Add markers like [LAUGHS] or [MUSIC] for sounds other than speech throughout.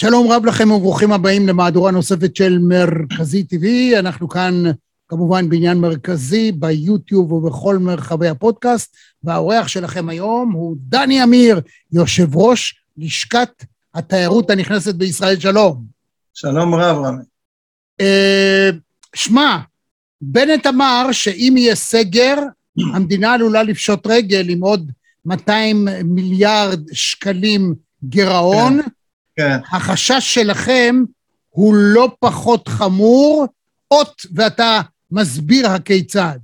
שלום רב לכם וברוכים הבאים למהדורה נוספת של מרכזי TV. אנחנו כאן כמובן בעניין מרכזי ביוטיוב ובכל מרחבי הפודקאסט, והאורח שלכם היום הוא דני אמיר, יושב ראש לשכת התיירות הנכנסת בישראל. שלום. שלום רב, רמי. אה, שמע, בנט אמר שאם יהיה סגר, המדינה עלולה לפשוט רגל עם עוד 200 מיליארד שקלים גירעון. כן. כן. החשש שלכם הוא לא פחות חמור, אות ואתה מסביר הכיצד.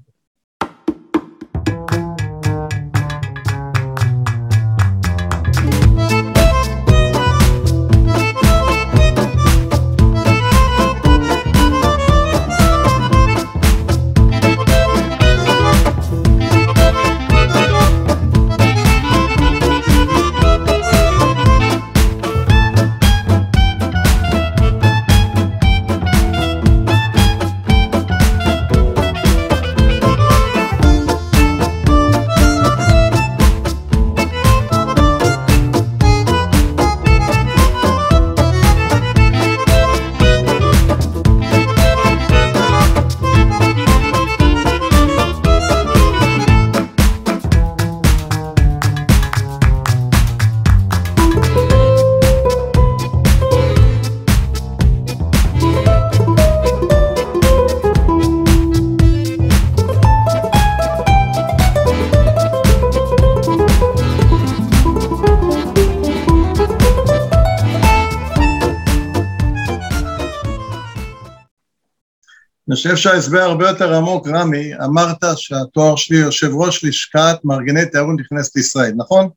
חושב שההסבר הרבה יותר עמוק, רמי, אמרת שהתואר שלי יושב ראש לשכת מארגני תיירות נכנסת לישראל, נכון?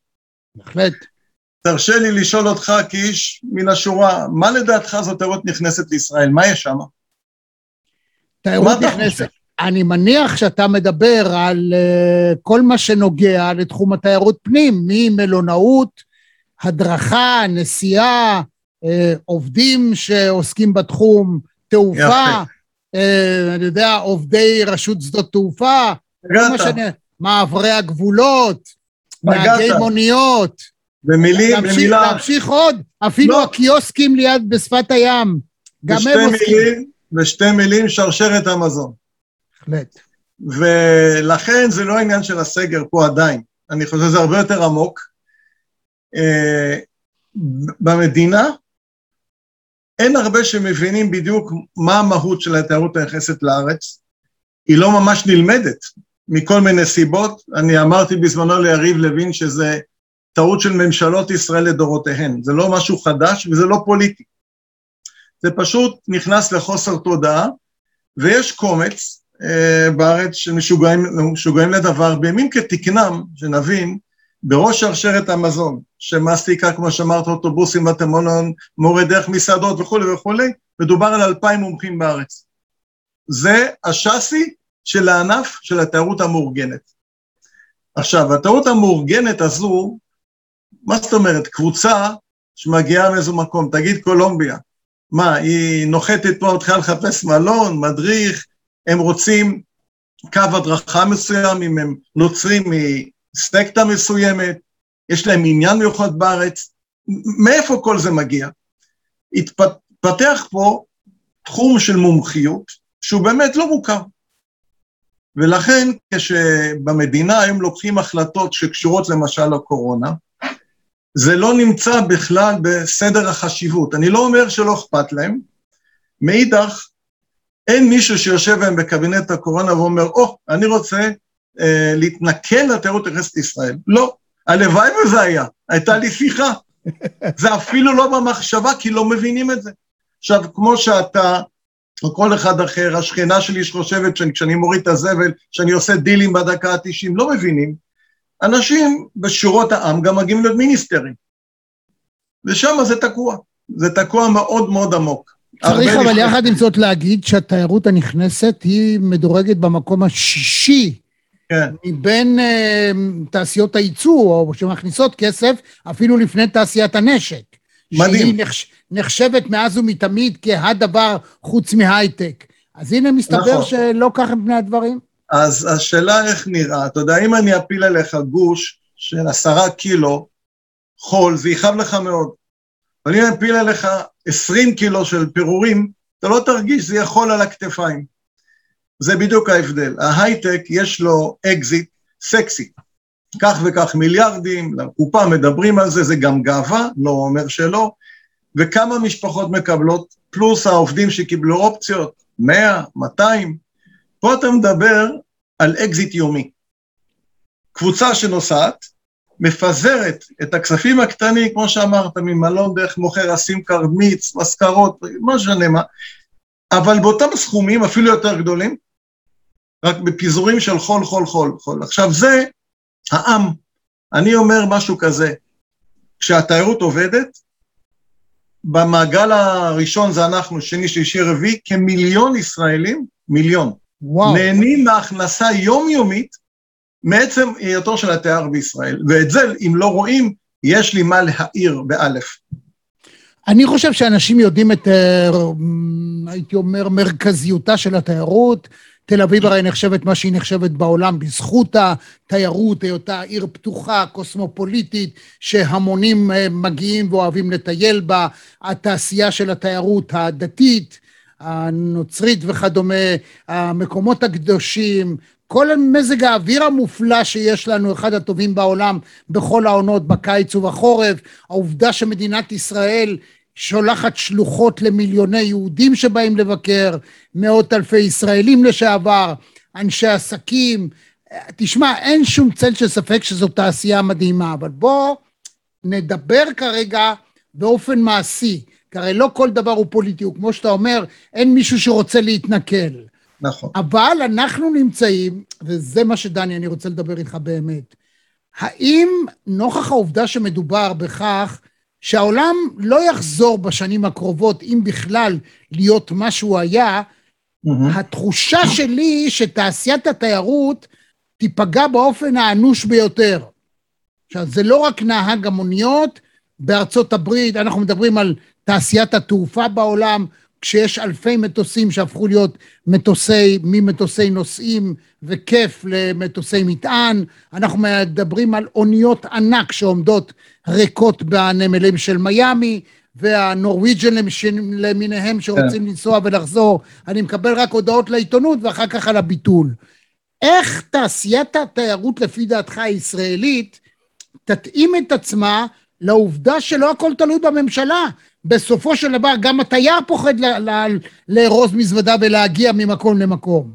בהחלט. תרשה לי לשאול אותך כאיש מן השורה, מה לדעתך זו תיירות נכנסת לישראל? מה יש שם? תיירות נכנסת, אני מניח שאתה מדבר על uh, כל מה שנוגע לתחום התיירות פנים, ממלונאות, הדרכה, נסיעה, uh, עובדים שעוסקים בתחום, תעופה. יפה. אה, אני יודע, עובדי רשות שדות תעופה. מעברי הגבולות, נהגי מוניות. במילים, במילה. להמשיך עוד, אפילו לא. הקיוסקים ליד בשפת הים, גם הם. מילים, בשתי מילים, שרשרת המזון. בהחלט. ולכן זה לא העניין של הסגר פה עדיין. אני חושב שזה הרבה יותר עמוק. אה, במדינה אין הרבה שמבינים בדיוק מה המהות של התיירות הנכנסת לארץ. היא לא ממש נלמדת מכל מיני סיבות. אני אמרתי בזמנו ליריב לוין שזה טעות של ממשלות ישראל לדורותיהן. זה לא משהו חדש וזה לא פוליטי. זה פשוט נכנס לחוסר תודעה, ויש קומץ אה, בארץ שמשוגעים לדבר, בימים כתקנם, שנבין, בראש שרשרת המזון, שמעסיקה, כמו שאמרת, אוטובוסים, בתי מלון, מורי דרך, מסעדות וכולי וכולי, מדובר על אלפיים מומחים בארץ. זה השאסי של הענף של התיירות המאורגנת. עכשיו, התיירות המאורגנת הזו, מה זאת אומרת? קבוצה שמגיעה מאיזה מקום, תגיד קולומביה, מה, היא נוחתת פה, מתחילה לחפש מלון, מדריך, הם רוצים קו הדרכה מסוים, אם הם נוצרים סטקטה מסוימת, יש להם עניין מיוחד בארץ, מאיפה כל זה מגיע? התפתח פה תחום של מומחיות שהוא באמת לא מוכר. ולכן כשבמדינה היום לוקחים החלטות שקשורות למשל לקורונה, זה לא נמצא בכלל בסדר החשיבות. אני לא אומר שלא אכפת להם, מאידך, אין מישהו שיושב היום בקבינט הקורונה ואומר, או, oh, אני רוצה אה, להתנכל לתיירות נכנסת לישראל. לא. הלוואי וזה היה, הייתה לי שיחה. [LAUGHS] זה אפילו לא במחשבה, כי לא מבינים את זה. עכשיו, כמו שאתה, או כל אחד אחר, השכנה שלי שחושבת שכשאני מוריד את הזבל, שאני עושה דילים בדקה ה-90, לא מבינים. אנשים בשורות העם גם מגיעים להיות מיניסטרים. ושם זה תקוע. זה תקוע מאוד מאוד עמוק. צריך אבל. יחד עם זאת להגיד שהתיירות הנכנסת היא מדורגת במקום השישי כן. מבין uh, תעשיות הייצוא, או שמכניסות כסף, אפילו לפני תעשיית הנשק. מדהים. שהיא נחש, נחשבת מאז ומתמיד כהדבר חוץ מהייטק. אז הנה מסתבר נכון. שלא כך הם פני הדברים. אז השאלה איך נראה, אתה יודע, אם אני אפיל עליך גוש של עשרה קילו חול, זה יכאב לך מאוד. אבל אם אפיל עליך 20 קילו של פירורים, אתה לא תרגיש, זה יכול על הכתפיים. זה בדיוק ההבדל. ההייטק יש לו אקזיט סקסי. כך וכך מיליארדים, לקופה מדברים על זה, זה גם גאווה, לא אומר שלא, וכמה משפחות מקבלות, פלוס העובדים שקיבלו אופציות, 100, 200. פה אתה מדבר על אקזיט יומי. קבוצה שנוסעת, מפזרת את הכספים הקטנים, כמו שאמרת, ממלון דרך מוכר ה SIM card, מיץ, מזכרות, לא משנה מה, אבל באותם סכומים, אפילו יותר גדולים, רק בפיזורים של חול, חול, חול, חול. עכשיו זה העם. אני אומר משהו כזה, כשהתיירות עובדת, במעגל הראשון זה אנחנו, שני, שלישי, רביעי, כמיליון ישראלים, מיליון, וואו. נהנים מהכנסה יומיומית מעצם היותו של התייר בישראל. ואת זה, אם לא רואים, יש לי מה להעיר באלף. אני חושב שאנשים יודעים את, אה, הייתי אומר, מרכזיותה של התיירות. תל אביב הרי נחשבת מה שהיא נחשבת בעולם בזכות התיירות, היותה עיר פתוחה, קוסמופוליטית, שהמונים אה, מגיעים ואוהבים לטייל בה, התעשייה של התיירות הדתית, הנוצרית וכדומה, המקומות הקדושים, כל מזג האוויר המופלא שיש לנו, אחד הטובים בעולם בכל העונות, בקיץ ובחורף, העובדה שמדינת ישראל שולחת שלוחות למיליוני יהודים שבאים לבקר, מאות אלפי ישראלים לשעבר, אנשי עסקים. תשמע, אין שום צל של ספק שזו תעשייה מדהימה, אבל בוא נדבר כרגע באופן מעשי. כי הרי לא כל דבר הוא פוליטי, הוא כמו שאתה אומר, אין מישהו שרוצה להתנכל. נכון. אבל אנחנו נמצאים, וזה מה שדני, אני רוצה לדבר איתך באמת, האם נוכח העובדה שמדובר בכך שהעולם לא יחזור בשנים הקרובות, אם בכלל, להיות מה שהוא היה, mm-hmm. התחושה שלי שתעשיית התיירות תיפגע באופן האנוש ביותר. עכשיו, זה לא רק נהג המוניות, בארצות הברית, אנחנו מדברים על תעשיית התעופה בעולם, כשיש אלפי מטוסים שהפכו להיות מטוסי, ממטוסי נוסעים וכיף למטוסי מטען, אנחנו מדברים על אוניות ענק שעומדות ריקות בנמלים של מיאמי, והנורוויג'ן למיניהם שרוצים כן. לנסוע ולחזור, אני מקבל רק הודעות לעיתונות ואחר כך על הביטול. איך תעשיית התיירות לפי דעתך הישראלית תתאים את עצמה לעובדה שלא הכל תלוי בממשלה. בסופו של דבר גם התייר פוחד לארוז מזוודה ולהגיע ממקום למקום.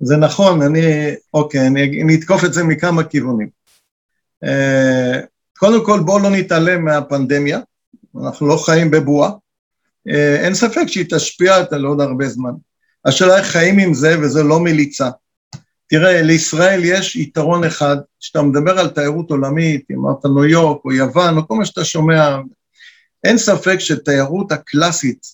זה נכון, אני, אוקיי, אני, אני אתקוף את זה מכמה כיוונים. אה, קודם כל בואו לא נתעלם מהפנדמיה, אנחנו לא חיים בבועה, אה, אין ספק שהיא תשפיע על עוד הרבה זמן. השאלה איך חיים עם זה, וזה לא מליצה. תראה, לישראל יש יתרון אחד, כשאתה מדבר על תיירות עולמית, אמרת ניו יורק או יוון או כל מה שאתה שומע, אין ספק שתיירות הקלאסית,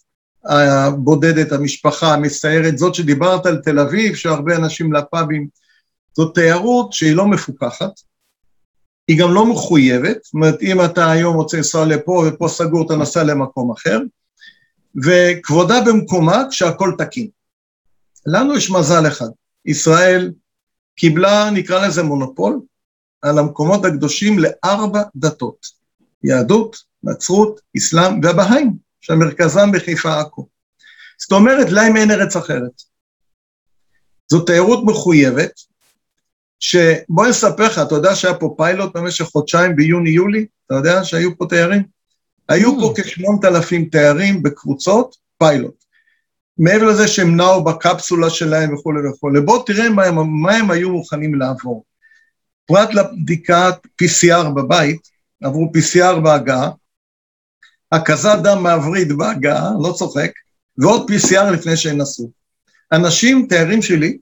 הבודדת, המשפחה, המסיירת, זאת שדיברת על תל אביב, שהרבה אנשים לפאבים, זאת תיירות שהיא לא מפוקחת, היא גם לא מחויבת, זאת אומרת, אם אתה היום רוצה לנסוע לפה ופה סגור, אתה נסע למקום אחר, וכבודה במקומה כשהכול תקין. לנו יש מזל אחד, ישראל קיבלה, נקרא לזה מונופול, על המקומות הקדושים לארבע דתות, יהדות, נצרות, אסלאם והבהאים, שמרכזם בחיפה עכו. זאת אומרת, להם אין ארץ אחרת. זו תיירות מחויבת, שבוא נספר לך, אתה יודע שהיה פה פיילוט במשך חודשיים ביוני-יולי? אתה יודע שהיו פה תיירים? היו פה mm. כשמונת אלפים תיירים בקבוצות, פיילוט. מעבר לזה שהם נעו בקפסולה שלהם וכולי וכולי. בואו תראה מה הם, מה הם היו מוכנים לעבור. פרט לבדיקת PCR בבית, עברו PCR בהגעה, הקזת דם מהווריד בהגעה, לא צוחק, ועוד PCR לפני שהם נסעו. אנשים, תיירים שלי,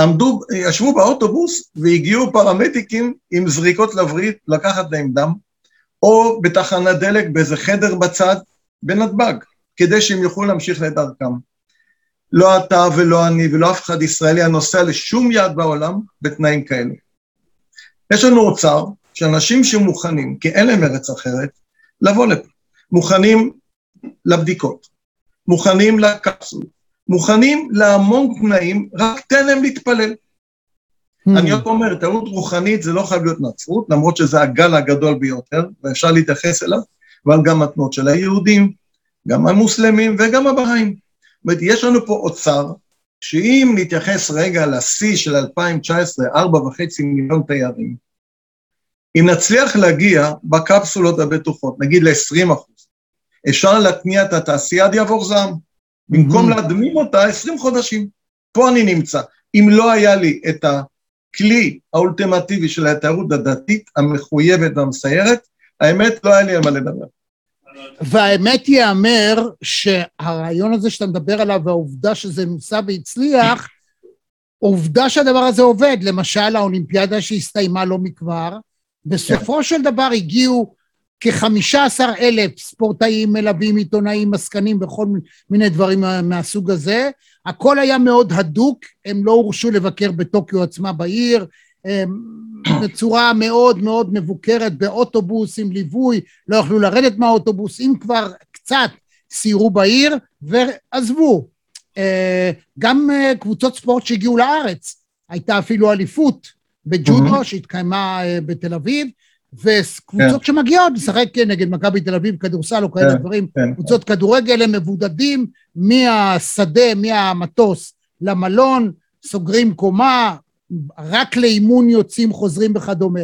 עמדו, ישבו באוטובוס והגיעו פרמדיקים עם זריקות לווריד לקחת להם דם, או בתחנת דלק באיזה חדר בצד בנתב"ג. כדי שהם יוכלו להמשיך לדרכם. לא אתה ולא אני ולא אף אחד ישראלי הנוסע לשום יעד בעולם בתנאים כאלה. יש לנו אוצר שאנשים שמוכנים, כי אין להם ארץ אחרת, לבוא לפה. מוכנים לבדיקות, מוכנים לקפסול, מוכנים להמון תנאים, רק תן להם להתפלל. Hmm. אני עוד אומר, תיירות רוחנית זה לא חייב להיות נצרות, למרות שזה הגל הגדול ביותר, ואפשר להתייחס אליו, אבל גם התנועות של היהודים, גם המוסלמים וגם הבהאים. זאת אומרת, יש לנו פה אוצר, שאם נתייחס רגע לשיא של 2019, 4.5 מיליון תיירים, אם נצליח להגיע בקפסולות הבטוחות, נגיד ל-20 אחוז, אפשר להתניע את התעשייה עד יעבור זעם. במקום mm-hmm. להדמים אותה 20 חודשים. פה אני נמצא. אם לא היה לי את הכלי האולטימטיבי של התיירות הדתית, המחויבת והמסיירת, האמת לא היה לי על מה לדבר. והאמת ייאמר שהרעיון הזה שאתה מדבר עליו והעובדה שזה נוסע והצליח, עובדה שהדבר הזה עובד. למשל, האולימפיאדה שהסתיימה לא מכבר, בסופו של דבר הגיעו כחמישה עשר אלף ספורטאים, מלווים, עיתונאים, עסקנים וכל מיני דברים מהסוג הזה. הכל היה מאוד הדוק, הם לא הורשו לבקר בטוקיו עצמה בעיר, בצורה מאוד מאוד מבוקרת באוטובוס עם ליווי, לא יכלו לרדת מהאוטובוס, אם כבר קצת סיירו בעיר ועזבו. אה, גם אה, קבוצות ספורט שהגיעו לארץ, הייתה אפילו אליפות בג'ודו mm-hmm. שהתקיימה אה, בתל אביב, וקבוצות כן. שמגיעות לשחק נגד מכבי תל אביב, כדורסל או כאלה כן, דברים, כן, קבוצות. כדורגל הם מבודדים מהשדה, מהמטוס למלון, סוגרים קומה, רק לאימון יוצאים, חוזרים וכדומה.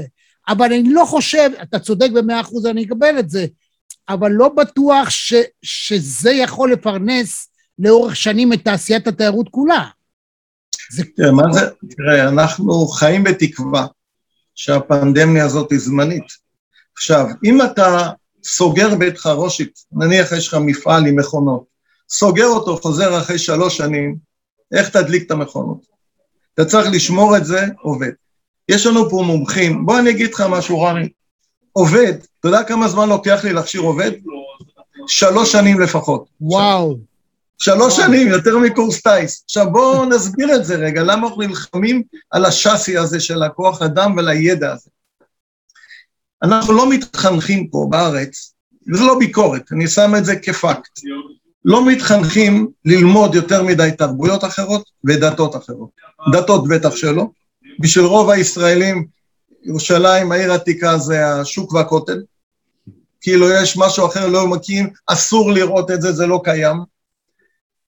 אבל אני לא חושב, אתה צודק במאה אחוז, אני אקבל את זה, אבל לא בטוח ש, שזה יכול לפרנס לאורך שנים את תעשיית התיירות כולה. זה... תראה, מה זה? תראה, אנחנו חיים בתקווה. שהפנדמיה הזאת היא זמנית. עכשיו, אם אתה סוגר בית חרושית, נניח יש לך מפעל עם מכונות, סוגר אותו, חוזר אחרי שלוש שנים, איך תדליק את המכונות? אתה צריך לשמור את זה, עובד. יש לנו פה מומחים, בוא אני אגיד לך משהו, רמי, עובד, אתה יודע כמה זמן לוקח לי להכשיר עובד? שלוש שנים לפחות. וואו. שלוש שנים, יותר מקורס טיס. עכשיו בואו נסביר את זה רגע, למה אנחנו נלחמים על השאסי הזה של הכוח אדם ועל הידע הזה. אנחנו לא מתחנכים פה בארץ, וזה לא ביקורת, אני שם את זה כפקט. לא מתחנכים ללמוד יותר מדי תרבויות אחרות ודתות אחרות. דתות בטח שלא. בשביל רוב הישראלים, ירושלים, העיר העתיקה זה השוק והכותל. כאילו יש משהו אחר, לא מכירים, אסור לראות את זה, זה לא קיים.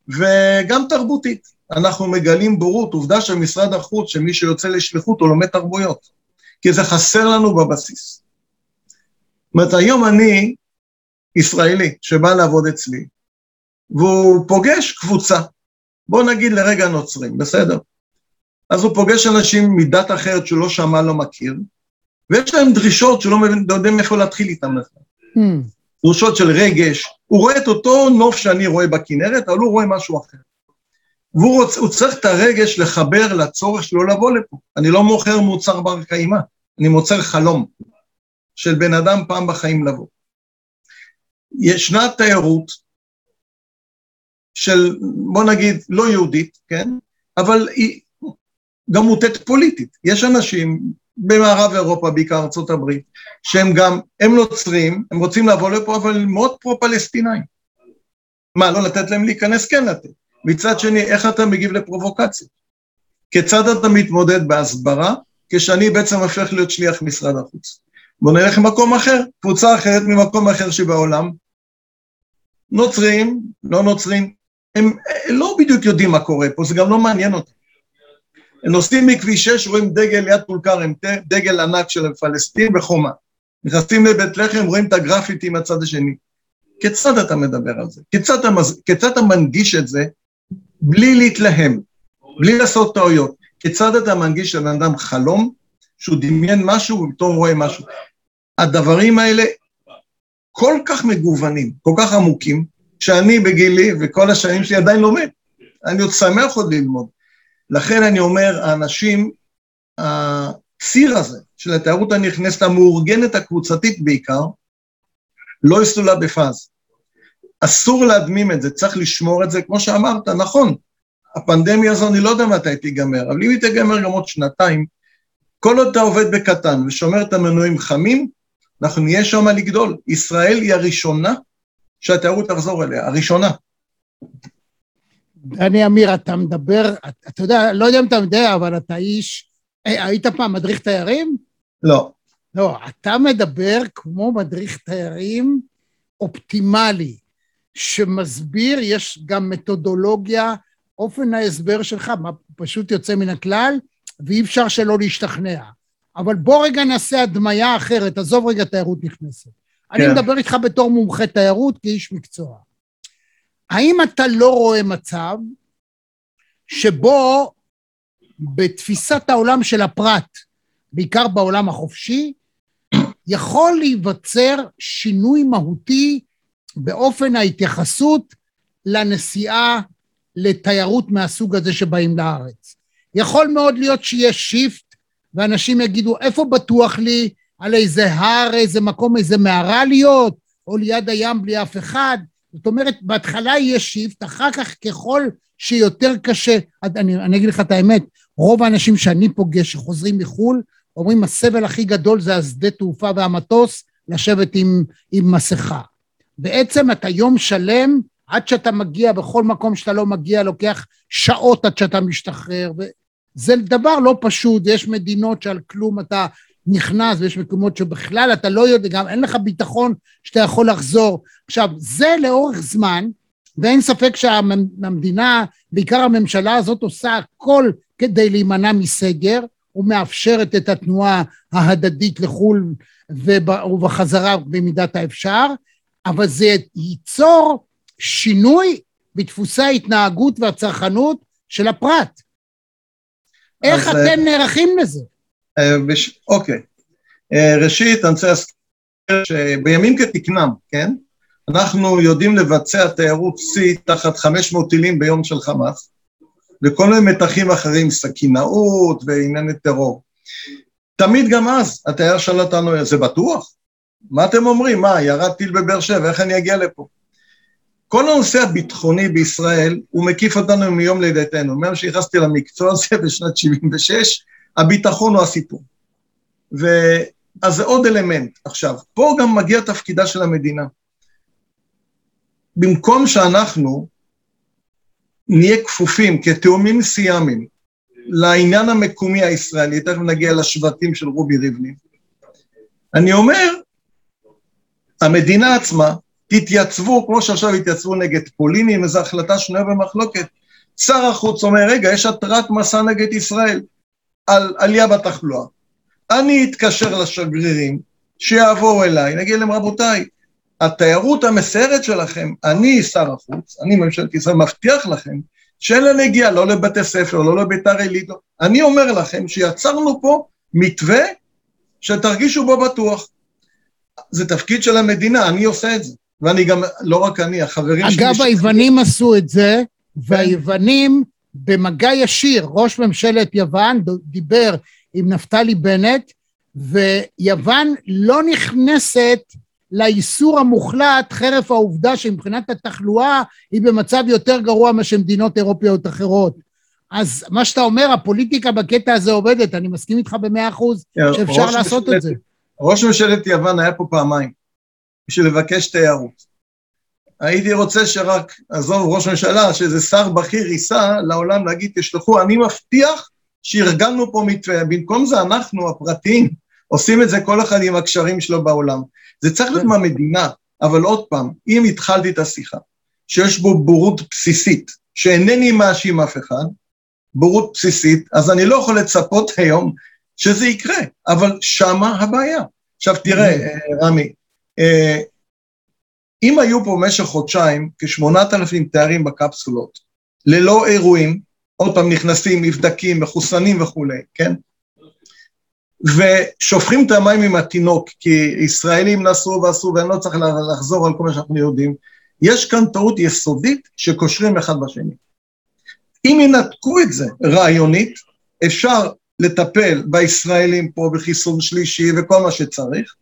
וגם תרבותית. אנחנו מגלים בורות, עובדה שמשרד החוץ, שמי שיוצא לשליחות הוא לומד תרבויות, כי זה חסר לנו בבסיס. זאת אומרת, היום אני ישראלי שבא לעבוד אצלי, והוא פוגש קבוצה, בואו נגיד לרגע נוצרים, בסדר? אז הוא פוגש אנשים מדת אחרת שהוא לא שמע, לא מכיר, ויש להם דרישות שהוא לא, מבין, לא יודע מאיפה להתחיל איתם בכלל. Hmm. דרישות של רגש, הוא רואה את אותו נוף שאני רואה בכנרת, אבל הוא רואה משהו אחר. והוא רוצ, צריך את הרגש לחבר לצורך שלו לבוא לפה. אני לא מוכר מוצר בר קיימא, אני מוצר חלום של בן אדם פעם בחיים לבוא. ישנה תיירות של, בוא נגיד, לא יהודית, כן? אבל היא גם מוטט פוליטית. יש אנשים במערב אירופה, בעיקר ארצות הברית, שהם גם, הם נוצרים, הם רוצים לבוא לפה, אבל הם מאוד פרו-פלסטינאים. מה, לא לתת להם להיכנס? כן לתת. מצד שני, איך אתה מגיב לפרובוקציה? כיצד אתה מתמודד בהסברה, כשאני בעצם הופך להיות שליח משרד החוץ? בוא נלך למקום אחר, קבוצה אחרת ממקום אחר שבעולם. נוצרים, לא נוצרים, הם לא בדיוק יודעים מה קורה פה, זה גם לא מעניין אותם. נוסעים מכביש 6, רואים דגל ליד טול כרם, דגל ענק של פלסטין וחומה. נכנסים לבית לחם, רואים את הגרפיטי מהצד השני. כיצד אתה מדבר על זה? כיצד אתה. כיצד אתה מנגיש את זה בלי להתלהם, בלי לעשות טעויות? כיצד אתה מנגיש לבן אדם חלום שהוא דמיין משהו ופתאום רואה משהו? הדברים האלה כל כך מגוונים, כל כך עמוקים, שאני בגילי וכל השנים שלי עדיין לומד. אני עוד שמח עוד ללמוד. לכן אני אומר, האנשים, הציר הזה של התיירות הנכנסת המאורגנת הקבוצתית בעיקר, לא יסלולה בפאז. אסור להדמים את זה, צריך לשמור את זה, כמו שאמרת, נכון, הפנדמיה הזו, אני לא יודע מתי תיגמר, אבל אם היא תיגמר גם עוד שנתיים, כל עוד אתה עובד בקטן ושומר את המנועים חמים, אנחנו נהיה שם לגדול. ישראל היא הראשונה שהתיירות תחזור אליה, הראשונה. דני אמיר, אתה מדבר, אתה יודע, לא יודע אם אתה יודע, אבל אתה איש, אה, היית פעם מדריך תיירים? לא. לא, אתה מדבר כמו מדריך תיירים אופטימלי שמסביר, יש גם מתודולוגיה, אופן ההסבר שלך פשוט יוצא מן הכלל, ואי אפשר שלא להשתכנע. אבל בוא רגע נעשה הדמיה אחרת, עזוב רגע תיירות נכנסת. כן. אני מדבר איתך בתור מומחה תיירות, כאיש מקצוע. האם אתה לא רואה מצב שבו בתפיסת העולם של הפרט, בעיקר בעולם החופשי, יכול להיווצר שינוי מהותי באופן ההתייחסות לנסיעה לתיירות מהסוג הזה שבאים לארץ. יכול מאוד להיות שיהיה shift ואנשים יגידו, איפה בטוח לי על איזה הר, איזה מקום, איזה מערה להיות, או ליד הים בלי אף אחד. זאת אומרת, בהתחלה יהיה shift, אחר כך ככל שיותר קשה, אני, אני אגיד לך את האמת, רוב האנשים שאני פוגש שחוזרים מחו"ל, אומרים הסבל הכי גדול זה השדה תעופה והמטוס, לשבת עם, עם מסכה. בעצם אתה יום שלם, עד שאתה מגיע, בכל מקום שאתה לא מגיע, לוקח שעות עד שאתה משתחרר, וזה דבר לא פשוט, יש מדינות שעל כלום אתה נכנס, ויש מקומות שבכלל אתה לא יודע, גם אין לך ביטחון שאתה יכול לחזור. עכשיו, זה לאורך זמן, ואין ספק שהמדינה, בעיקר הממשלה הזאת, עושה הכל כדי להימנע מסגר, ומאפשרת את התנועה ההדדית לחו"ל ובחזרה במידת האפשר, אבל זה ייצור שינוי בדפוסי ההתנהגות והצרכנות של הפרט. איך אתם אה, נערכים לזה? אה, אוקיי. אה, ראשית, אני רוצה להזכיר שבימים כתקנם, כן? אנחנו יודעים לבצע תיירות שיא תחת 500 טילים ביום של חמאס, וכל מיני מתחים אחרים, סכינאות וענייני טרור. תמיד גם אז, התייר שאל אותנו, זה בטוח? מה אתם אומרים? מה, ירד טיל בבאר שבע, איך אני אגיע לפה? כל הנושא הביטחוני בישראל, הוא מקיף אותנו מיום לידתנו. מיום שנכנסתי למקצוע הזה בשנת 76', הביטחון הוא הסיפור. ו... אז זה עוד אלמנט. עכשיו, פה גם מגיע תפקידה של המדינה. במקום שאנחנו נהיה כפופים כתאומים סיאמיים לעניין המקומי הישראלי, תכף נגיע לשבטים של רובי ריבלין, אני אומר, המדינה עצמה, תתייצבו, כמו שעכשיו התייצבו נגד פולינים, איזו החלטה שנויה במחלוקת. שר החוץ אומר, רגע, יש התרעת מסע נגד ישראל על עלייה בתחלואה. אני אתקשר לשגרירים, שיעברו אליי, נגיד להם, רבותיי, התיירות המסיירת שלכם, אני שר החוץ, אני ממשלת ישראל, מבטיח לכם שאין לה נגיעה לא לבתי ספר, לא לביתר עילית, לא. אני אומר לכם שיצרנו פה מתווה שתרגישו בו בטוח. זה תפקיד של המדינה, אני עושה את זה. ואני גם, לא רק אני, החברים שלי... אגב, היוונים עשו את זה, והיוונים במגע ישיר, ראש ממשלת יוון דיבר עם נפתלי בנט, ויוון לא נכנסת לאיסור המוחלט, חרף העובדה שמבחינת התחלואה היא במצב יותר גרוע מאשר מדינות אירופיות אחרות. אז מה שאתה אומר, הפוליטיקה בקטע הזה עובדת, אני מסכים איתך במאה אחוז שאפשר לעשות משלת, את זה. ראש ממשלת יוון היה פה פעמיים, בשביל לבקש תיירות. הייתי רוצה שרק, עזוב ראש ממשלה, שאיזה שר בכיר ייסע לעולם להגיד, תשלחו, אני מבטיח שארגנו פה מתווה, במקום זה אנחנו, הפרטיים, עושים את זה כל אחד עם הקשרים שלו בעולם. זה צריך להיות מהמדינה, אבל עוד פעם, אם התחלתי את השיחה, שיש בו בורות בסיסית, שאינני מאשים אף אחד, בורות בסיסית, אז אני לא יכול לצפות היום שזה יקרה, אבל שמה הבעיה. עכשיו תראה, mm-hmm. אה, רמי, אה, אם היו פה במשך חודשיים כשמונת אלפים תיירים בקפסולות, ללא אירועים, עוד פעם נכנסים, נבדקים, מחוסנים וכולי, כן? ושופכים את המים עם התינוק, כי ישראלים נסעו ועשו, ואני לא צריך לחזור על כל מה שאנחנו יודעים. יש כאן טעות יסודית שקושרים אחד בשני. אם ינתקו את זה רעיונית, אפשר לטפל בישראלים פה בחיסון שלישי וכל מה שצריך,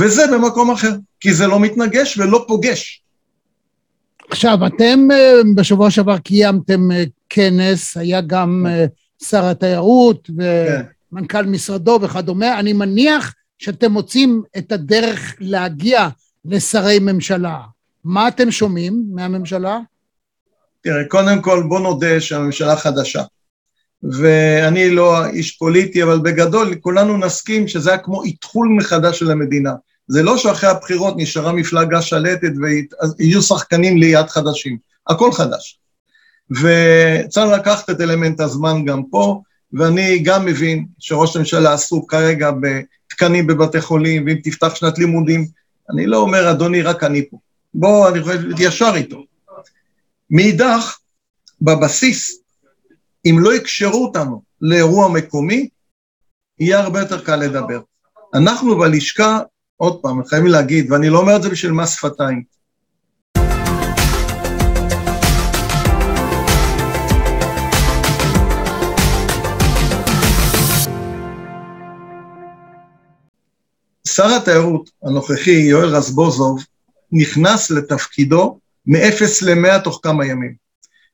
וזה במקום אחר, כי זה לא מתנגש ולא פוגש. עכשיו, אתם אה, בשבוע שעבר קיימתם אה, כנס, היה גם אה, שר התיירות. כן. מנכ"ל משרדו וכדומה, אני מניח שאתם מוצאים את הדרך להגיע לשרי ממשלה. מה אתם שומעים מהממשלה? תראה, קודם כל בוא נודה שהממשלה חדשה. ואני לא איש פוליטי, אבל בגדול כולנו נסכים שזה היה כמו אתחול מחדש של המדינה. זה לא שאחרי הבחירות נשארה מפלגה שלטת ויהיו שחקנים ליד חדשים, הכל חדש. וצריך לקחת את אלמנט הזמן גם פה, ואני גם מבין שראש הממשלה עסוק כרגע בתקנים בבתי חולים, ואם תפתח שנת לימודים, אני לא אומר, אדוני, רק אני פה. בוא, אני חושב, ישר איתו. מאידך, בבסיס, אם לא יקשרו אותנו לאירוע מקומי, יהיה הרבה יותר קל לדבר. אנחנו בלשכה, עוד פעם, חייבים להגיד, ואני לא אומר את זה בשביל מס שפתיים, שר התיירות הנוכחי, יואל רזבוזוב, נכנס לתפקידו מ-0 ל-100 תוך כמה ימים.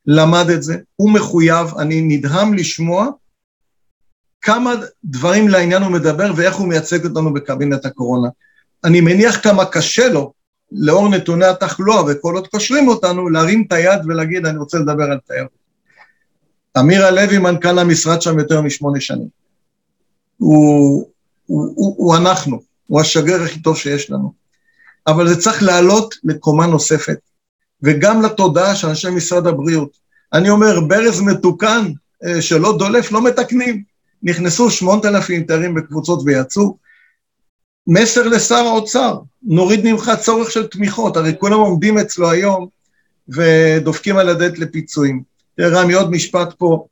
למד את זה, הוא מחויב, אני נדהם לשמוע כמה דברים לעניין הוא מדבר ואיך הוא מייצג אותנו בקבינט הקורונה. אני מניח כמה קשה לו, לאור נתוני התחלואה וכל עוד קושרים אותנו, להרים את היד ולהגיד אני רוצה לדבר על תיירות. אמיר הלוי, מנכ"ל המשרד שם יותר משמונה שנים. הוא, הוא, הוא, הוא אנחנו, הוא השגריר הכי טוב שיש לנו. אבל זה צריך לעלות לקומה נוספת, וגם לתודעה של אנשי משרד הבריאות. אני אומר, ברז מתוקן אה, שלא דולף, לא מתקנים. נכנסו שמונת אלפים תיירים בקבוצות ויצאו. מסר לשר האוצר, נוריד ממך צורך של תמיכות, הרי כולם עומדים אצלו היום ודופקים על הדלת לפיצויים. תראה, רמי, עוד משפט פה.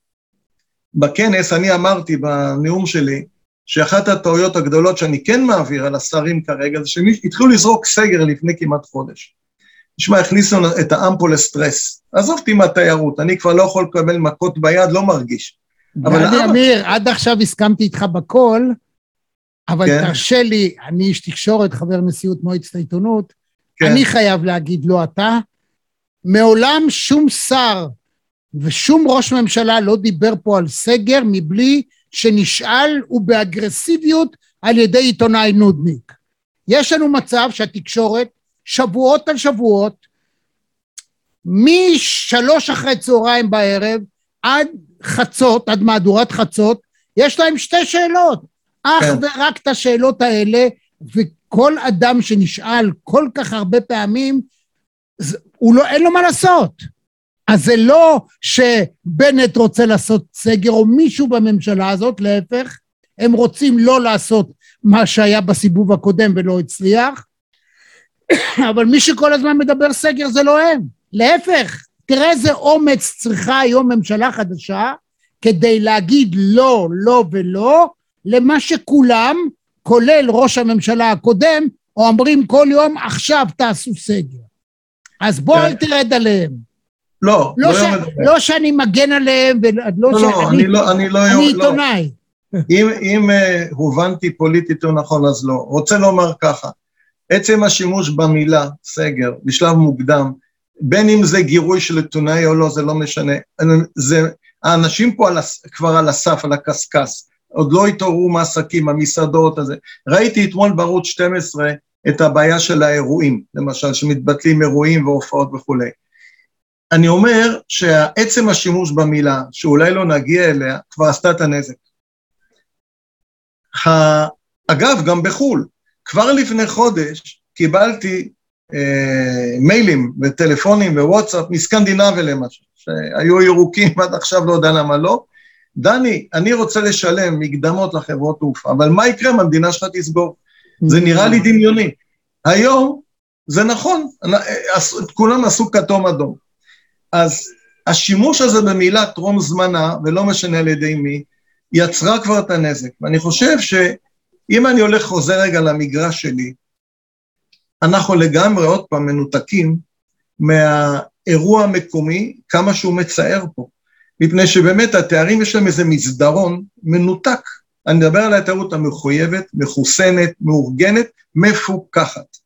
בכנס אני אמרתי בנאום שלי, שאחת הטעויות הגדולות שאני כן מעביר על השרים כרגע, זה שהם התחילו לזרוק סגר לפני כמעט חודש. תשמע, הכניסו את העם פה לסטרס. עזוב אותי מהתיירות, אני כבר לא יכול לקבל מכות ביד, לא מרגיש. אבל אמיר, עד עכשיו הסכמתי איתך בכל, אבל כן. תרשה לי, אני איש תקשורת, חבר נשיאות מועצת העיתונות, כן. אני חייב להגיד, לא אתה, מעולם שום שר ושום ראש ממשלה לא דיבר פה על סגר מבלי שנשאל ובאגרסיביות על ידי עיתונאי נודניק. יש לנו מצב שהתקשורת שבועות על שבועות משלוש אחרי צהריים בערב עד חצות, עד מהדורת חצות, יש להם שתי שאלות, אך כן. ורק את השאלות האלה, וכל אדם שנשאל כל כך הרבה פעמים, הוא לא, אין לו מה לעשות. אז זה לא שבנט רוצה לעשות סגר או מישהו בממשלה הזאת, להפך, הם רוצים לא לעשות מה שהיה בסיבוב הקודם ולא הצליח, [COUGHS] אבל מי שכל הזמן מדבר סגר זה לא הם, להפך, תראה איזה אומץ צריכה היום ממשלה חדשה כדי להגיד לא, לא ולא למה שכולם, כולל ראש הממשלה הקודם, אומרים כל יום עכשיו תעשו סגר. אז בוא אל תרד עליהם. לא, לא, לא, ש... לא שאני מגן עליהם, ולא לא, לא, שאני... אני לא, אני לא... אני לא. עיתונאי. אם, אם uh, הובנתי פוליטית או נכון, אז לא. רוצה לומר ככה, עצם השימוש במילה סגר בשלב מוקדם, בין אם זה גירוי של עיתונאי או לא, זה לא משנה. זה, האנשים פה על, כבר על הסף, על הקשקש, עוד לא התעוררו מעסקים, המסעדות, הזה. ראיתי אתמול בערוץ 12 את הבעיה של האירועים, למשל, שמתבטלים אירועים והופעות וכולי. אני אומר שעצם השימוש במילה, שאולי לא נגיע אליה, כבר עשתה את הנזק. אגב, גם בחו"ל, כבר לפני חודש קיבלתי אה, מיילים וטלפונים ווואטסאפ מסקנדינביה למשל, שהיו ירוקים עד עכשיו, לא יודע למה לא. דני, אני רוצה לשלם מקדמות לחברות תעופה, אבל מה יקרה אם המדינה שלך תסגור? זה נראה לי דמיוני. היום זה נכון, כולם עשו כתום אדום. אז השימוש הזה במילה טרום זמנה, ולא משנה על ידי מי, יצרה כבר את הנזק. ואני חושב שאם אני הולך, חוזר רגע למגרש שלי, אנחנו לגמרי עוד פעם מנותקים מהאירוע המקומי, כמה שהוא מצער פה. מפני שבאמת התארים יש להם איזה מסדרון מנותק. אני מדבר על התיירות המחויבת, מחוסנת, מאורגנת, מפוקחת.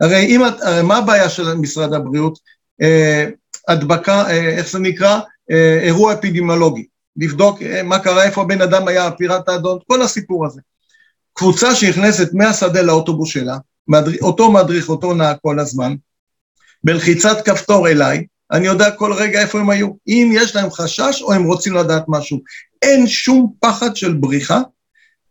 הרי אם, הרי מה הבעיה של משרד הבריאות? אה, הדבקה, אה, איך זה נקרא? אה, אירוע אפידמיולוגי. לבדוק אה, מה קרה, איפה הבן אדם היה, פירת האדון, כל הסיפור הזה. קבוצה שנכנסת מהשדה לאוטובוס שלה, מדריך, אותו מדריך, אותו נהג כל הזמן, בלחיצת כפתור אליי, אני יודע כל רגע איפה הם היו, אם יש להם חשש או הם רוצים לדעת משהו. אין שום פחד של בריחה,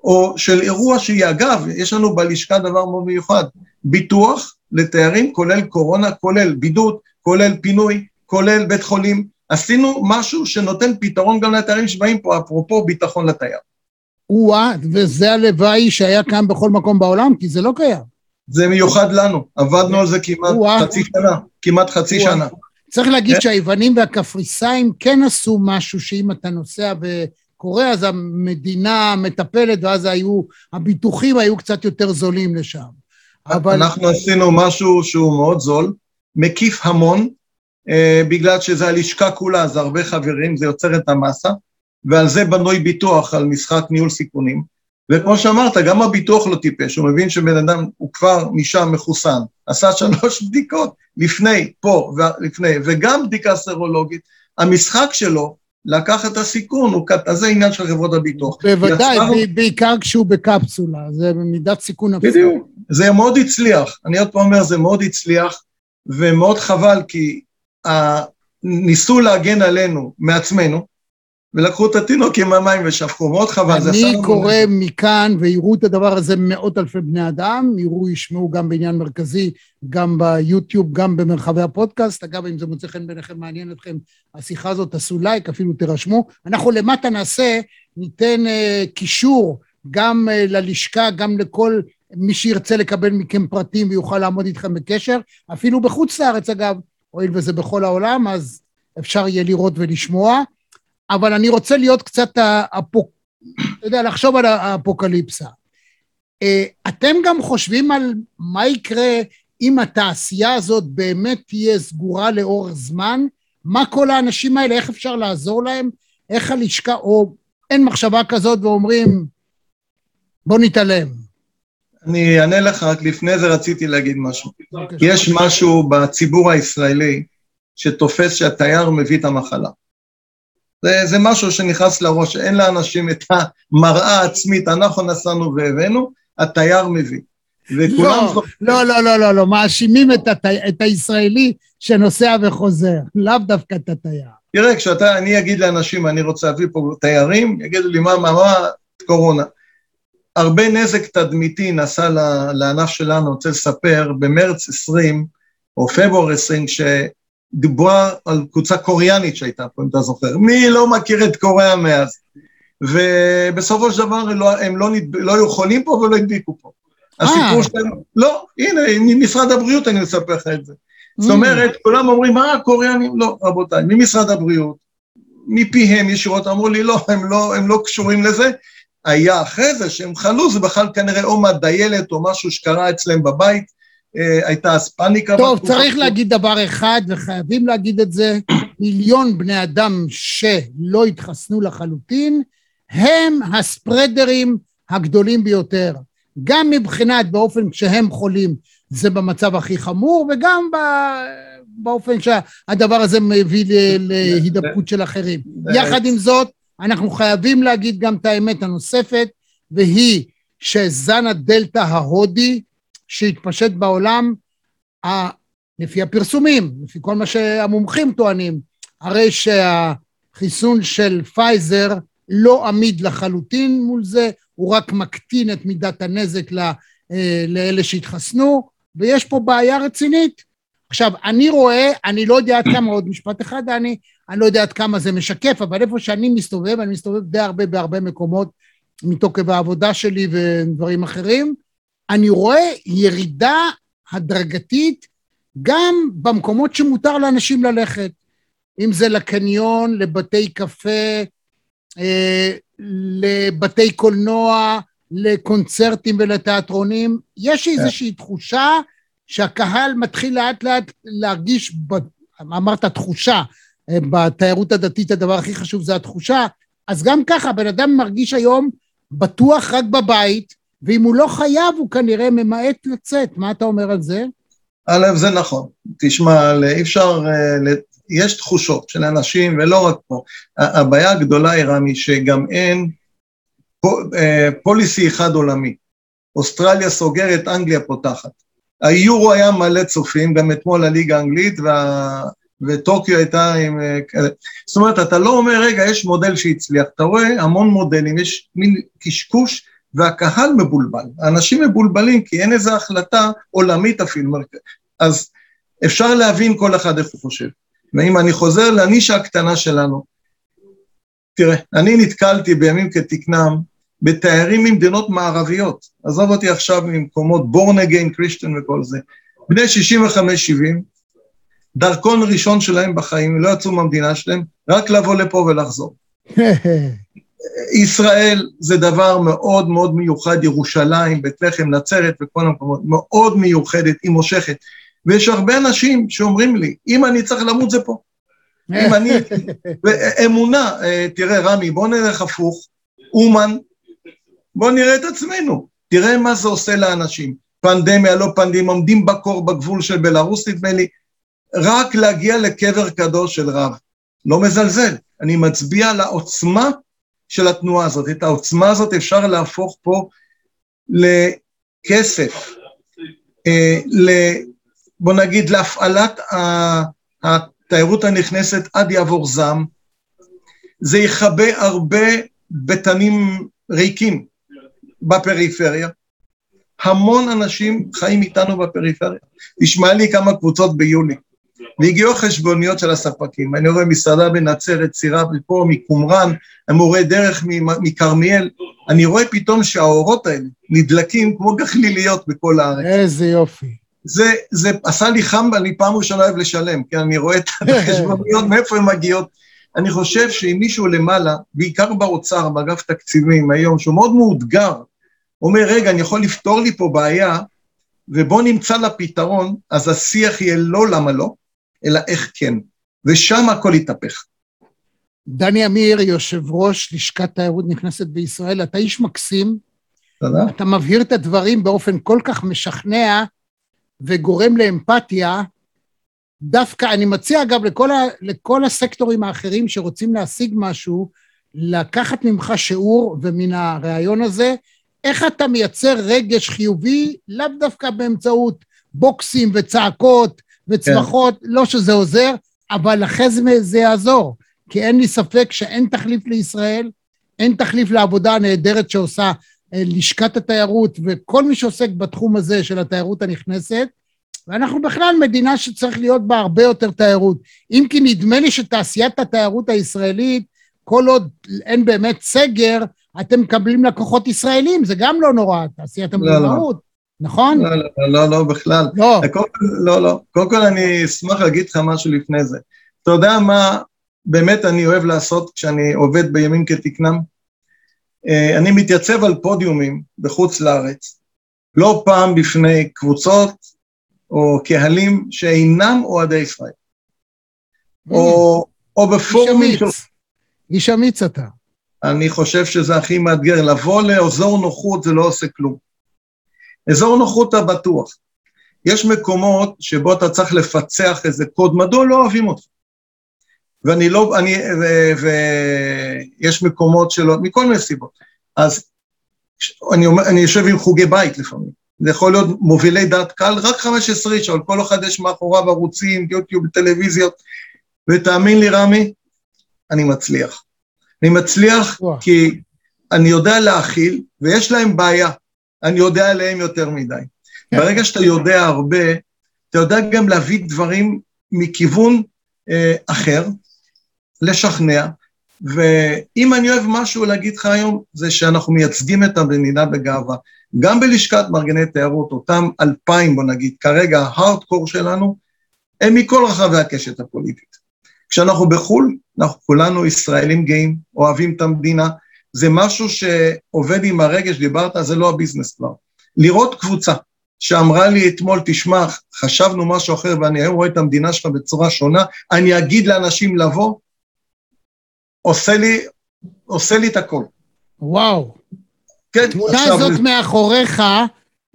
או של אירוע שהיא, אגב, יש לנו בלשכה דבר מאוד מיוחד, ביטוח לתיירים, כולל קורונה, כולל בידוד, כולל פינוי, כולל בית חולים. עשינו משהו שנותן פתרון גם לתיירים שבאים פה, אפרופו ביטחון לתייר. או-אה, וזה הלוואי שהיה קיים בכל מקום בעולם, כי זה לא קיים. זה מיוחד לנו, עבדנו על זה כמעט חצי שנה, כמעט חצי שנה. צריך להגיד כן? שהיוונים והקפריסאים כן עשו משהו שאם אתה נוסע וקורא, אז המדינה מטפלת, ואז היו, הביטוחים היו קצת יותר זולים לשם. אבל... אנחנו עשינו משהו שהוא מאוד זול, מקיף המון, אה, בגלל שזה הלשכה כולה, זה הרבה חברים, זה יוצר את המסה, ועל זה בנוי ביטוח, על משחק ניהול סיכונים. וכמו שאמרת, גם הביטוח לא טיפש, הוא מבין שבן אדם הוא כבר משם מחוסן, עשה [LAUGHS] שלוש בדיקות לפני, פה ולפני, וגם בדיקה סרולוגית, המשחק שלו לקח את הסיכון, הוא, אז זה עניין של חברות הביטוח. בוודאי, יצר... בעיקר כשהוא בקפסולה, זה במידת סיכון אפילו. בדיוק, זה מאוד הצליח, אני עוד פעם אומר, זה מאוד הצליח, ומאוד חבל, כי ניסו להגן עלינו מעצמנו, ולקחו את התינוק עם המים ושפכו, מאוד חבל. אני קורא מכאן, ויראו את הדבר הזה מאות אלפי בני אדם, יראו, ישמעו גם בעניין מרכזי, גם ביוטיוב, גם במרחבי הפודקאסט. אגב, אם זה מוצא חן בעיניכם, מעניין אתכם, השיחה הזאת, תעשו לייק, אפילו תירשמו. אנחנו למטה נעשה, ניתן uh, קישור גם uh, ללשכה, גם לכל מי שירצה לקבל מכם פרטים ויוכל לעמוד איתכם בקשר, אפילו בחוץ לארץ, אגב, הואיל וזה בכל העולם, אז אפשר יהיה לראות ולשמוע. אבל אני רוצה להיות קצת, אפוק... אתה יודע, לחשוב על האפוקליפסה. אה, אתם גם חושבים על מה יקרה אם התעשייה הזאת באמת תהיה סגורה לאורך זמן? מה כל האנשים האלה, איך אפשר לעזור להם? איך הלשכה, או אין מחשבה כזאת ואומרים, בוא נתעלם. אני אענה לך, רק לפני זה רציתי להגיד משהו. יש משהו בציבור הישראלי שתופס שהתייר מביא את המחלה. זה, זה משהו שנכנס לראש, אין לאנשים את המראה העצמית, אנחנו נסענו והבאנו, התייר מביא. לא, לא, לא, לא, לא, לא, מאשימים את, התי... את הישראלי שנוסע וחוזר, לאו דווקא את התייר. תראה, כשאתה, אני אגיד לאנשים, אני רוצה להביא פה תיירים, יגידו לי, מה, מה, מה, קורונה. הרבה נזק תדמיתי נעשה לענף שלנו, אני רוצה לספר, במרץ 20, או פברואר 20, כש... דיברה על קבוצה קוריאנית שהייתה פה, אם אתה זוכר. מי לא מכיר את קוריאה מאז? ובסופו של דבר הם לא, הם לא, לא היו חולים פה ולא הדביקו פה. הסיפור אה. שלהם, לא, הנה, ממשרד הבריאות אני מספר לך את זה. זאת mm. אומרת, כולם אומרים, אה, קוריאנים, לא, רבותיי, ממשרד הבריאות, מפיהם ישירות, אמרו לי, לא, הם לא, הם לא קשורים לזה. היה אחרי זה שהם חלו, זה בכלל כנראה או מהדיילת או משהו שקרה אצלם בבית, הייתה אז פאניקה. טוב, צריך להגיד דבר אחד, וחייבים להגיד את זה, [CLEARS THROAT] מיליון בני אדם שלא התחסנו לחלוטין, הם הספרדרים הגדולים ביותר. גם מבחינת באופן שהם חולים, זה במצב הכי חמור, וגם באופן שהדבר הזה מביא [CLEARS THROAT] להידבקות של אחרים. [CLEARS THROAT] יחד עם זאת, אנחנו חייבים להגיד גם את האמת הנוספת, והיא שזן הדלתא ההודי, שהתפשט בעולם, לפי הפרסומים, לפי כל מה שהמומחים טוענים, הרי שהחיסון של פייזר לא עמיד לחלוטין מול זה, הוא רק מקטין את מידת הנזק אה, לאלה שהתחסנו, ויש פה בעיה רצינית. עכשיו, אני רואה, אני לא יודע עד כמה, עוד משפט אחד, דני, אני לא יודע עד כמה זה משקף, אבל איפה שאני מסתובב, אני מסתובב די הרבה בהרבה מקומות מתוקף העבודה שלי ודברים אחרים, אני רואה ירידה הדרגתית גם במקומות שמותר לאנשים ללכת, אם זה לקניון, לבתי קפה, אה, לבתי קולנוע, לקונצרטים ולתיאטרונים, יש איזושהי תחושה שהקהל מתחיל לאט לאט להרגיש, אמרת תחושה, אה, בתיירות הדתית הדבר הכי חשוב זה התחושה, אז גם ככה בן אדם מרגיש היום בטוח רק בבית, ואם הוא לא חייב, הוא כנראה ממעט לצאת. מה אתה אומר על זה? א', זה נכון. תשמע, אי אפשר, אה, יש תחושות של אנשים, ולא רק פה. הבעיה הגדולה היא, רמי, שגם אין אה, פוליסי אחד עולמי. אוסטרליה סוגרת, אנגליה פותחת. היורו היה מלא צופים, גם אתמול הליגה האנגלית, וה... וטוקיו הייתה עם אה. זאת אומרת, אתה לא אומר, רגע, יש מודל שהצליח, אתה רואה המון מודלים, יש מין קשקוש והקהל מבולבל. האנשים מבולבלים כי אין איזו החלטה עולמית אפילו. אז אפשר להבין כל אחד איך הוא חושב. ואם אני חוזר לנישה הקטנה שלנו, תראה, אני נתקלתי בימים כתקנם בתיירים ממדינות מערביות, עזוב אותי עכשיו ממקומות בורן אגיין, קריסטן וכל זה, בני 65-70, דרכון ראשון שלהם בחיים, לא יצאו מהמדינה שלהם, רק לבוא לפה ולחזור. [LAUGHS] ישראל זה דבר מאוד מאוד מיוחד, ירושלים, בית לחם, נצרת וכל המקומות, מאוד מיוחדת, היא מושכת. ויש הרבה אנשים שאומרים לי, אם אני צריך למות זה פה. אם אני... [LAUGHS] אמונה, אה, תראה רמי, בוא נלך הפוך, אומן, בוא נראה את עצמנו, תראה מה זה עושה לאנשים. פנדמיה, לא פנדמיה, עומדים בקור בגבול של בלרוס, נדמה לי, רק להגיע לקבר קדוש של רב. לא מזלזל, אני מצביע על העוצמה של התנועה הזאת. את העוצמה הזאת אפשר להפוך פה לכסף, אה, ל, בוא נגיד להפעלת התיירות הנכנסת עד יעבור זעם. זה יכבה הרבה בתנים ריקים בפריפריה. המון אנשים חיים איתנו בפריפריה. תשמע לי כמה קבוצות ביולי. והגיעו החשבוניות של הספקים. אני רואה מסעדה בנצרת, סירה מפה, מקומראן, המורה דרך מכרמיאל. אני רואה פתאום שהאורות האלה נדלקים כמו גחליליות בכל הארץ. איזה יופי. זה, זה עשה לי חם, ואני פעם ראשונה אוהב לשלם, כי אני רואה את החשבוניות, מאיפה הן מגיעות. אני חושב שאם מישהו למעלה, בעיקר באוצר, באגף תקציבים היום, שהוא מאוד מאותגר, אומר, רגע, אני יכול לפתור לי פה בעיה, ובוא נמצא לה פתרון, אז השיח יהיה לא למה לא, אלא איך כן. ושם הכל יתהפך. דני אמיר, יושב ראש לשכת תיירות נכנסת בישראל, אתה איש מקסים. תודה. אתה מבהיר את הדברים באופן כל כך משכנע וגורם לאמפתיה. דווקא, אני מציע אגב לכל, ה, לכל הסקטורים האחרים שרוצים להשיג משהו, לקחת ממך שיעור ומן הריאיון הזה, איך אתה מייצר רגש חיובי, לאו דווקא באמצעות בוקסים וצעקות וצמחות, כן. לא שזה עוזר, אבל אחרי זה זה יעזור. כי אין לי ספק שאין תחליף לישראל, אין תחליף לעבודה הנהדרת שעושה אה, לשכת התיירות וכל מי שעוסק בתחום הזה של התיירות הנכנסת, ואנחנו בכלל מדינה שצריך להיות בה הרבה יותר תיירות. אם כי נדמה לי שתעשיית התיירות הישראלית, כל עוד אין באמת סגר, אתם מקבלים לקוחות ישראלים, זה גם לא נורא, תעשיית המלונאות. לא, לא. נכון? לא, לא, לא, לא, בכלל. לא. קודם, לא, לא. קודם כל אני אשמח להגיד לך משהו לפני זה. אתה יודע מה באמת אני אוהב לעשות כשאני עובד בימים כתקנם? אה, אני מתייצב על פודיומים בחוץ לארץ, לא פעם בפני קבוצות או קהלים שאינם אוהדי ישראל. Mm. או, או בפורומים של... איש אמיץ אתה. אני חושב שזה הכי מאתגר. לבוא לאזור נוחות זה לא עושה כלום. אזור נוחות הבטוח. יש מקומות שבו אתה צריך לפצח איזה קוד, מדוע לא אוהבים אותך? ואני לא, אני, ויש מקומות שלא, מכל מיני סיבות. אז אני, אומר, אני יושב עם חוגי בית לפעמים. זה יכול להיות מובילי דעת קהל, רק 15 איש, אבל כל אחד יש מאחוריו ערוצים, יוטיוב, טלוויזיות, ותאמין לי, רמי, אני מצליח. אני מצליח וואו. כי אני יודע להכיל, ויש להם בעיה. אני יודע עליהם יותר מדי. כן. ברגע שאתה יודע הרבה, אתה יודע גם להביא דברים מכיוון אה, אחר, לשכנע, ואם אני אוהב משהו להגיד לך היום, זה שאנחנו מייצגים את המדינה בגאווה. גם בלשכת מארגני תיירות, אותם אלפיים, בוא נגיד, כרגע ההארדקור שלנו, הם מכל רחבי הקשת הפוליטית. כשאנחנו בחו"ל, אנחנו כולנו ישראלים גאים, אוהבים את המדינה, זה משהו שעובד עם הרגש, דיברת, זה לא הביזנס כבר. לראות קבוצה שאמרה לי אתמול, תשמע, חשבנו משהו אחר ואני היום רואה את המדינה שלך בצורה שונה, אני אגיד לאנשים לבוא, עושה לי, עושה לי את הכל. וואו. כן, התמונה עכשיו... הזאת מאחוריך,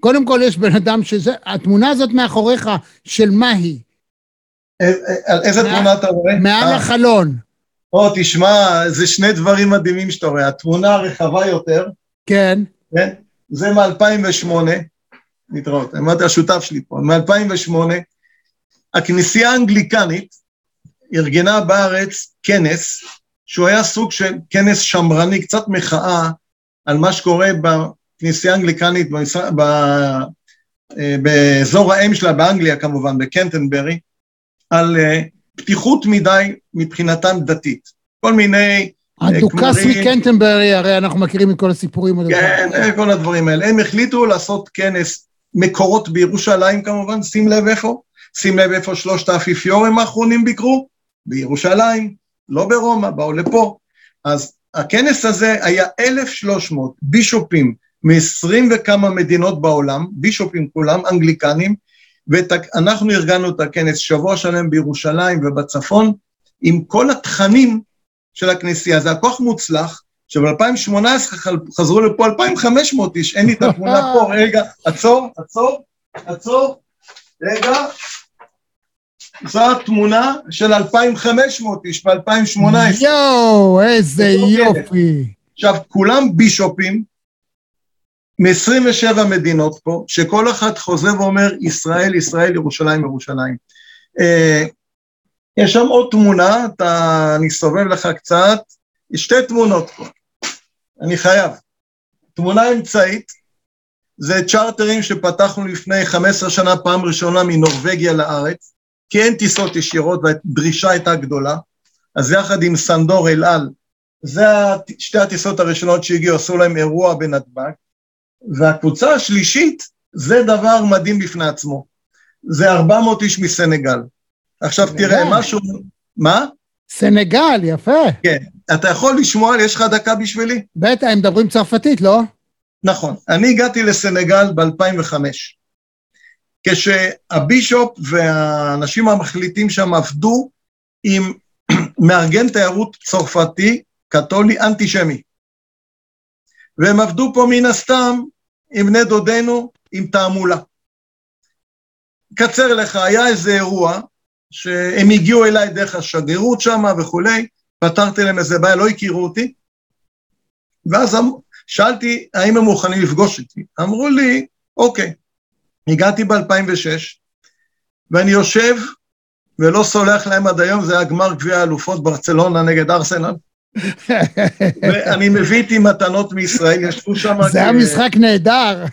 קודם כל יש בן אדם שזה, התמונה הזאת מאחוריך, של מה היא? איזה תמונה אתה רואה? מעל אה. החלון. או, תשמע, זה שני דברים מדהימים שאתה רואה. התמונה הרחבה יותר, כן. כן? זה מ-2008, נתראות, אמרתי, השותף שלי פה, מ-2008, הכנסייה האנגליקנית ארגנה בארץ כנס, שהוא היה סוג של כנס שמרני, קצת מחאה על מה שקורה כנסייה אנגליקנית ב, אה, באזור האם שלה באנגליה כמובן, בקנטנברי, על אה, פתיחות מדי מבחינתם דתית. כל מיני הדוכס מקנטנברי, הרי אנחנו מכירים את כל הסיפורים. כן, כל הדברים האלה. הם החליטו לעשות כנס מקורות בירושלים כמובן, שים לב איפה, שים לב איפה שלושת האפיפיורים האחרונים ביקרו, בירושלים, לא ברומא, באו לפה. אז הכנס הזה היה 1,300 בישופים מ-20 וכמה מדינות בעולם, בישופים כולם, אנגליקנים, ואנחנו ארגנו את הכנס שבוע שלם בירושלים ובצפון, עם כל התכנים של הכנסייה. זה הכוח מוצלח, שב-2018 חזרו לפה 2,500 איש, אין לי את התמונה פה, [LAUGHS] רגע, עצור, עצור, עצור, רגע, זו התמונה של 2,500 איש ב-2018. יואו, איזה יופי. עכשיו, כולם בישופים מ-27 מדינות פה, שכל אחד חוזר ואומר, ישראל, ישראל, ירושלים, ירושלים. אה, יש שם עוד תמונה, אתה, אני סובב לך קצת, יש שתי תמונות פה, אני חייב. תמונה אמצעית, זה צ'רטרים שפתחנו לפני 15 שנה פעם ראשונה מנורבגיה לארץ, כי אין טיסות ישירות והדרישה הייתה גדולה, אז יחד עם סנדור אל על, זה שתי הטיסות הראשונות שהגיעו, עשו להם אירוע בנתב"ג, והקבוצה השלישית, זה דבר מדהים בפני עצמו. זה 400 איש מסנגל. עכשיו סנגל. תראה, משהו... מה? סנגל, יפה. כן. אתה יכול לשמוע, יש לך דקה בשבילי? בטח, הם מדברים צרפתית, לא? נכון. אני הגעתי לסנגל ב-2005. כשהבישופ והאנשים המחליטים שם עבדו עם [CLEARS THROAT] מארגן תיירות צרפתי, קתולי, אנטישמי. והם עבדו פה מן הסתם עם בני דודינו, עם תעמולה. קצר לך, היה איזה אירוע שהם הגיעו אליי דרך השגרירות שם וכולי, פתרתי להם איזה בעיה, לא הכירו אותי, ואז אמ- שאלתי האם הם מוכנים לפגוש אותי. אמרו לי, אוקיי. הגעתי ב-2006, ואני יושב ולא סולח להם עד היום, זה היה גמר גביע האלופות ברצלונה נגד ארסנל. ואני מביא איתי מתנות מישראל, ישבו שם... זה היה משחק נהדר.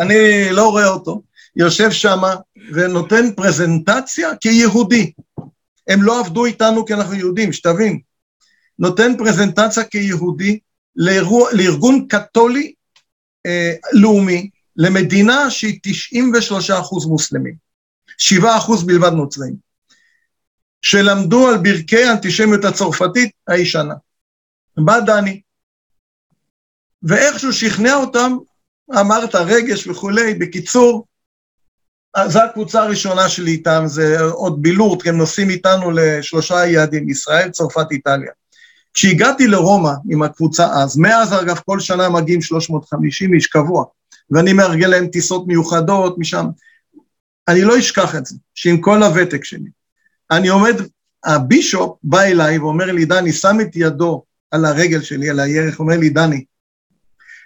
אני לא רואה אותו. יושב שם ונותן פרזנטציה כיהודי. הם לא עבדו איתנו כי אנחנו יהודים, שתבין. נותן פרזנטציה כיהודי לאירוע, לארגון קתולי אה, לאומי, למדינה שהיא 93 אחוז מוסלמים, 7 אחוז בלבד נוצרים, שלמדו על ברכי האנטישמיות הצרפתית הישנה. בא דני, ואיכשהו שכנע אותם, אמרת רגש וכולי, בקיצור, זו הקבוצה הראשונה שלי איתם, זה עוד בילור, הם נוסעים איתנו לשלושה יעדים, ישראל, צרפת, איטליה. כשהגעתי לרומא עם הקבוצה אז, מאז אגב כל שנה מגיעים 350 איש קבוע, ואני מארגן להם טיסות מיוחדות משם, אני לא אשכח את זה, שעם כל הוותק שלי. אני עומד, הבישופ בא אליי ואומר לי, דני, שם את ידו על הרגל שלי, על הירך, אומר לי, דני,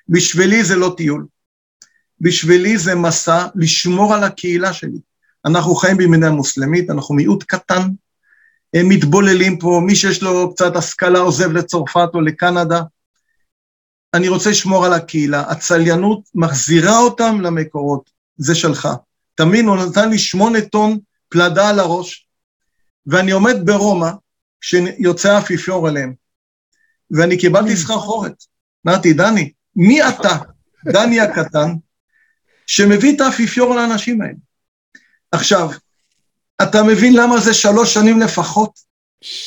בשבילי זה לא טיול, בשבילי זה מסע לשמור על הקהילה שלי. אנחנו חיים במדינה מוסלמית, אנחנו מיעוט קטן, הם מתבוללים פה, מי שיש לו קצת השכלה עוזב לצרפת או לקנדה. אני רוצה לשמור על הקהילה, הצליינות מחזירה אותם למקורות, זה שלך. תמיד הוא נתן לי שמונה טון פלדה על הראש, ואני עומד ברומא, כשיוצא האפיפיור אליהם, ואני קיבלתי סחרחורת. אמרתי, דני, מי אתה, [LAUGHS] דני הקטן, שמביא את האפיפיור לאנשים האלה. עכשיו, אתה מבין למה זה שלוש שנים לפחות?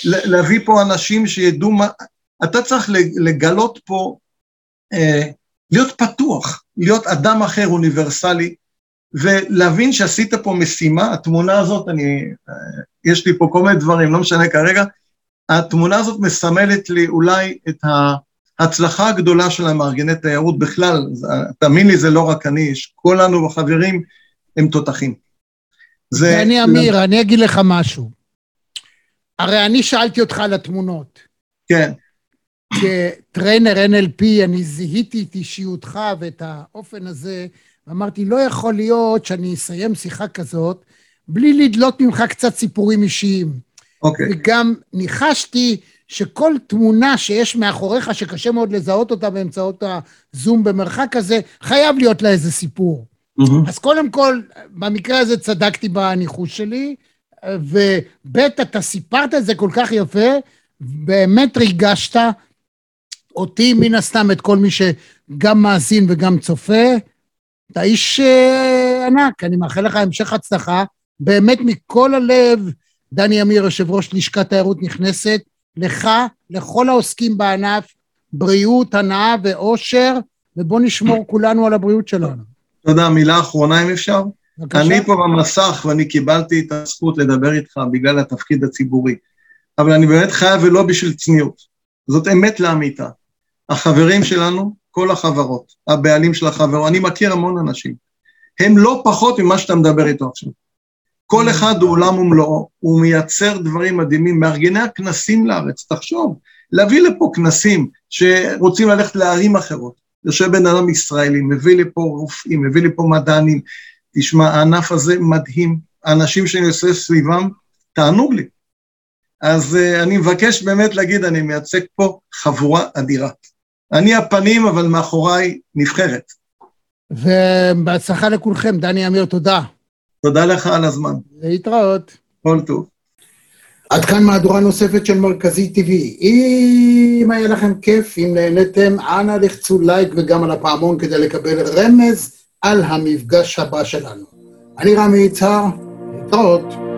להביא פה אנשים שידעו מה... אתה צריך לגלות פה, אה, להיות פתוח, להיות אדם אחר אוניברסלי, ולהבין שעשית פה משימה, התמונה הזאת, אני, אה, יש לי פה כל מיני דברים, לא משנה כרגע, התמונה הזאת מסמלת לי אולי את. ההצלחה הגדולה של המארגני תיירות בכלל, תאמין לי, זה לא רק אני, כולנו החברים הם תותחים. זה... אני אמיר, אני אגיד לך משהו. הרי אני שאלתי אותך על התמונות. כן. כטריינר NLP, אני זיהיתי את אישיותך ואת האופן הזה, ואמרתי, לא יכול להיות שאני אסיים שיחה כזאת בלי לדלות ממך קצת סיפורים אישיים. אוקיי. וגם ניחשתי שכל תמונה שיש מאחוריך, שקשה מאוד לזהות אותה באמצעות הזום במרחק כזה, חייב להיות לה איזה סיפור. Mm-hmm. אז קודם כל, במקרה הזה צדקתי בניחוש שלי, וב' אתה סיפרת את זה כל כך יפה, באמת ריגשת אותי, מן הסתם, את כל מי שגם מאזין וגם צופה. אתה איש אה, ענק, אני מאחל לך המשך הצלחה. באמת מכל הלב, דני אמיר, יושב ראש לשכת תיירות נכנסת, לך, לכל העוסקים בענף, בריאות, הנאה ואושר, ובוא נשמור כולנו על הבריאות שלנו. תודה, מילה אחרונה אם אפשר. בבקשה. אני פה במסך ואני קיבלתי את הזכות לדבר איתך בגלל התפקיד הציבורי, אבל אני באמת חייב ולא בשביל צניעות. זאת אמת לאמיתה. החברים שלנו, כל החברות, הבעלים של החברות, אני מכיר המון אנשים, הם לא פחות ממה שאתה מדבר איתו עכשיו. כל אחד הוא עולם ומלואו, הוא מייצר דברים מדהימים, מארגני הכנסים לארץ, תחשוב, להביא לפה כנסים שרוצים ללכת לערים אחרות, יושב בן אדם ישראלי, מביא לפה רופאים, מביא לפה מדענים, תשמע, הענף הזה מדהים, האנשים שאני עושה סביבם, תענוג לי. אז uh, אני מבקש באמת להגיד, אני מייצג פה חבורה אדירה. אני הפנים, אבל מאחוריי נבחרת. ובהצלחה לכולכם. דני אמיר, תודה. תודה לך על הזמן. להתראות. כל טוב. עד כאן מהדורה נוספת של מרכזי TV. אם היה לכם כיף, אם נהניתם, אנא לחצו לייק וגם על הפעמון כדי לקבל רמז על המפגש הבא שלנו. אני רמי יצהר, להתראות.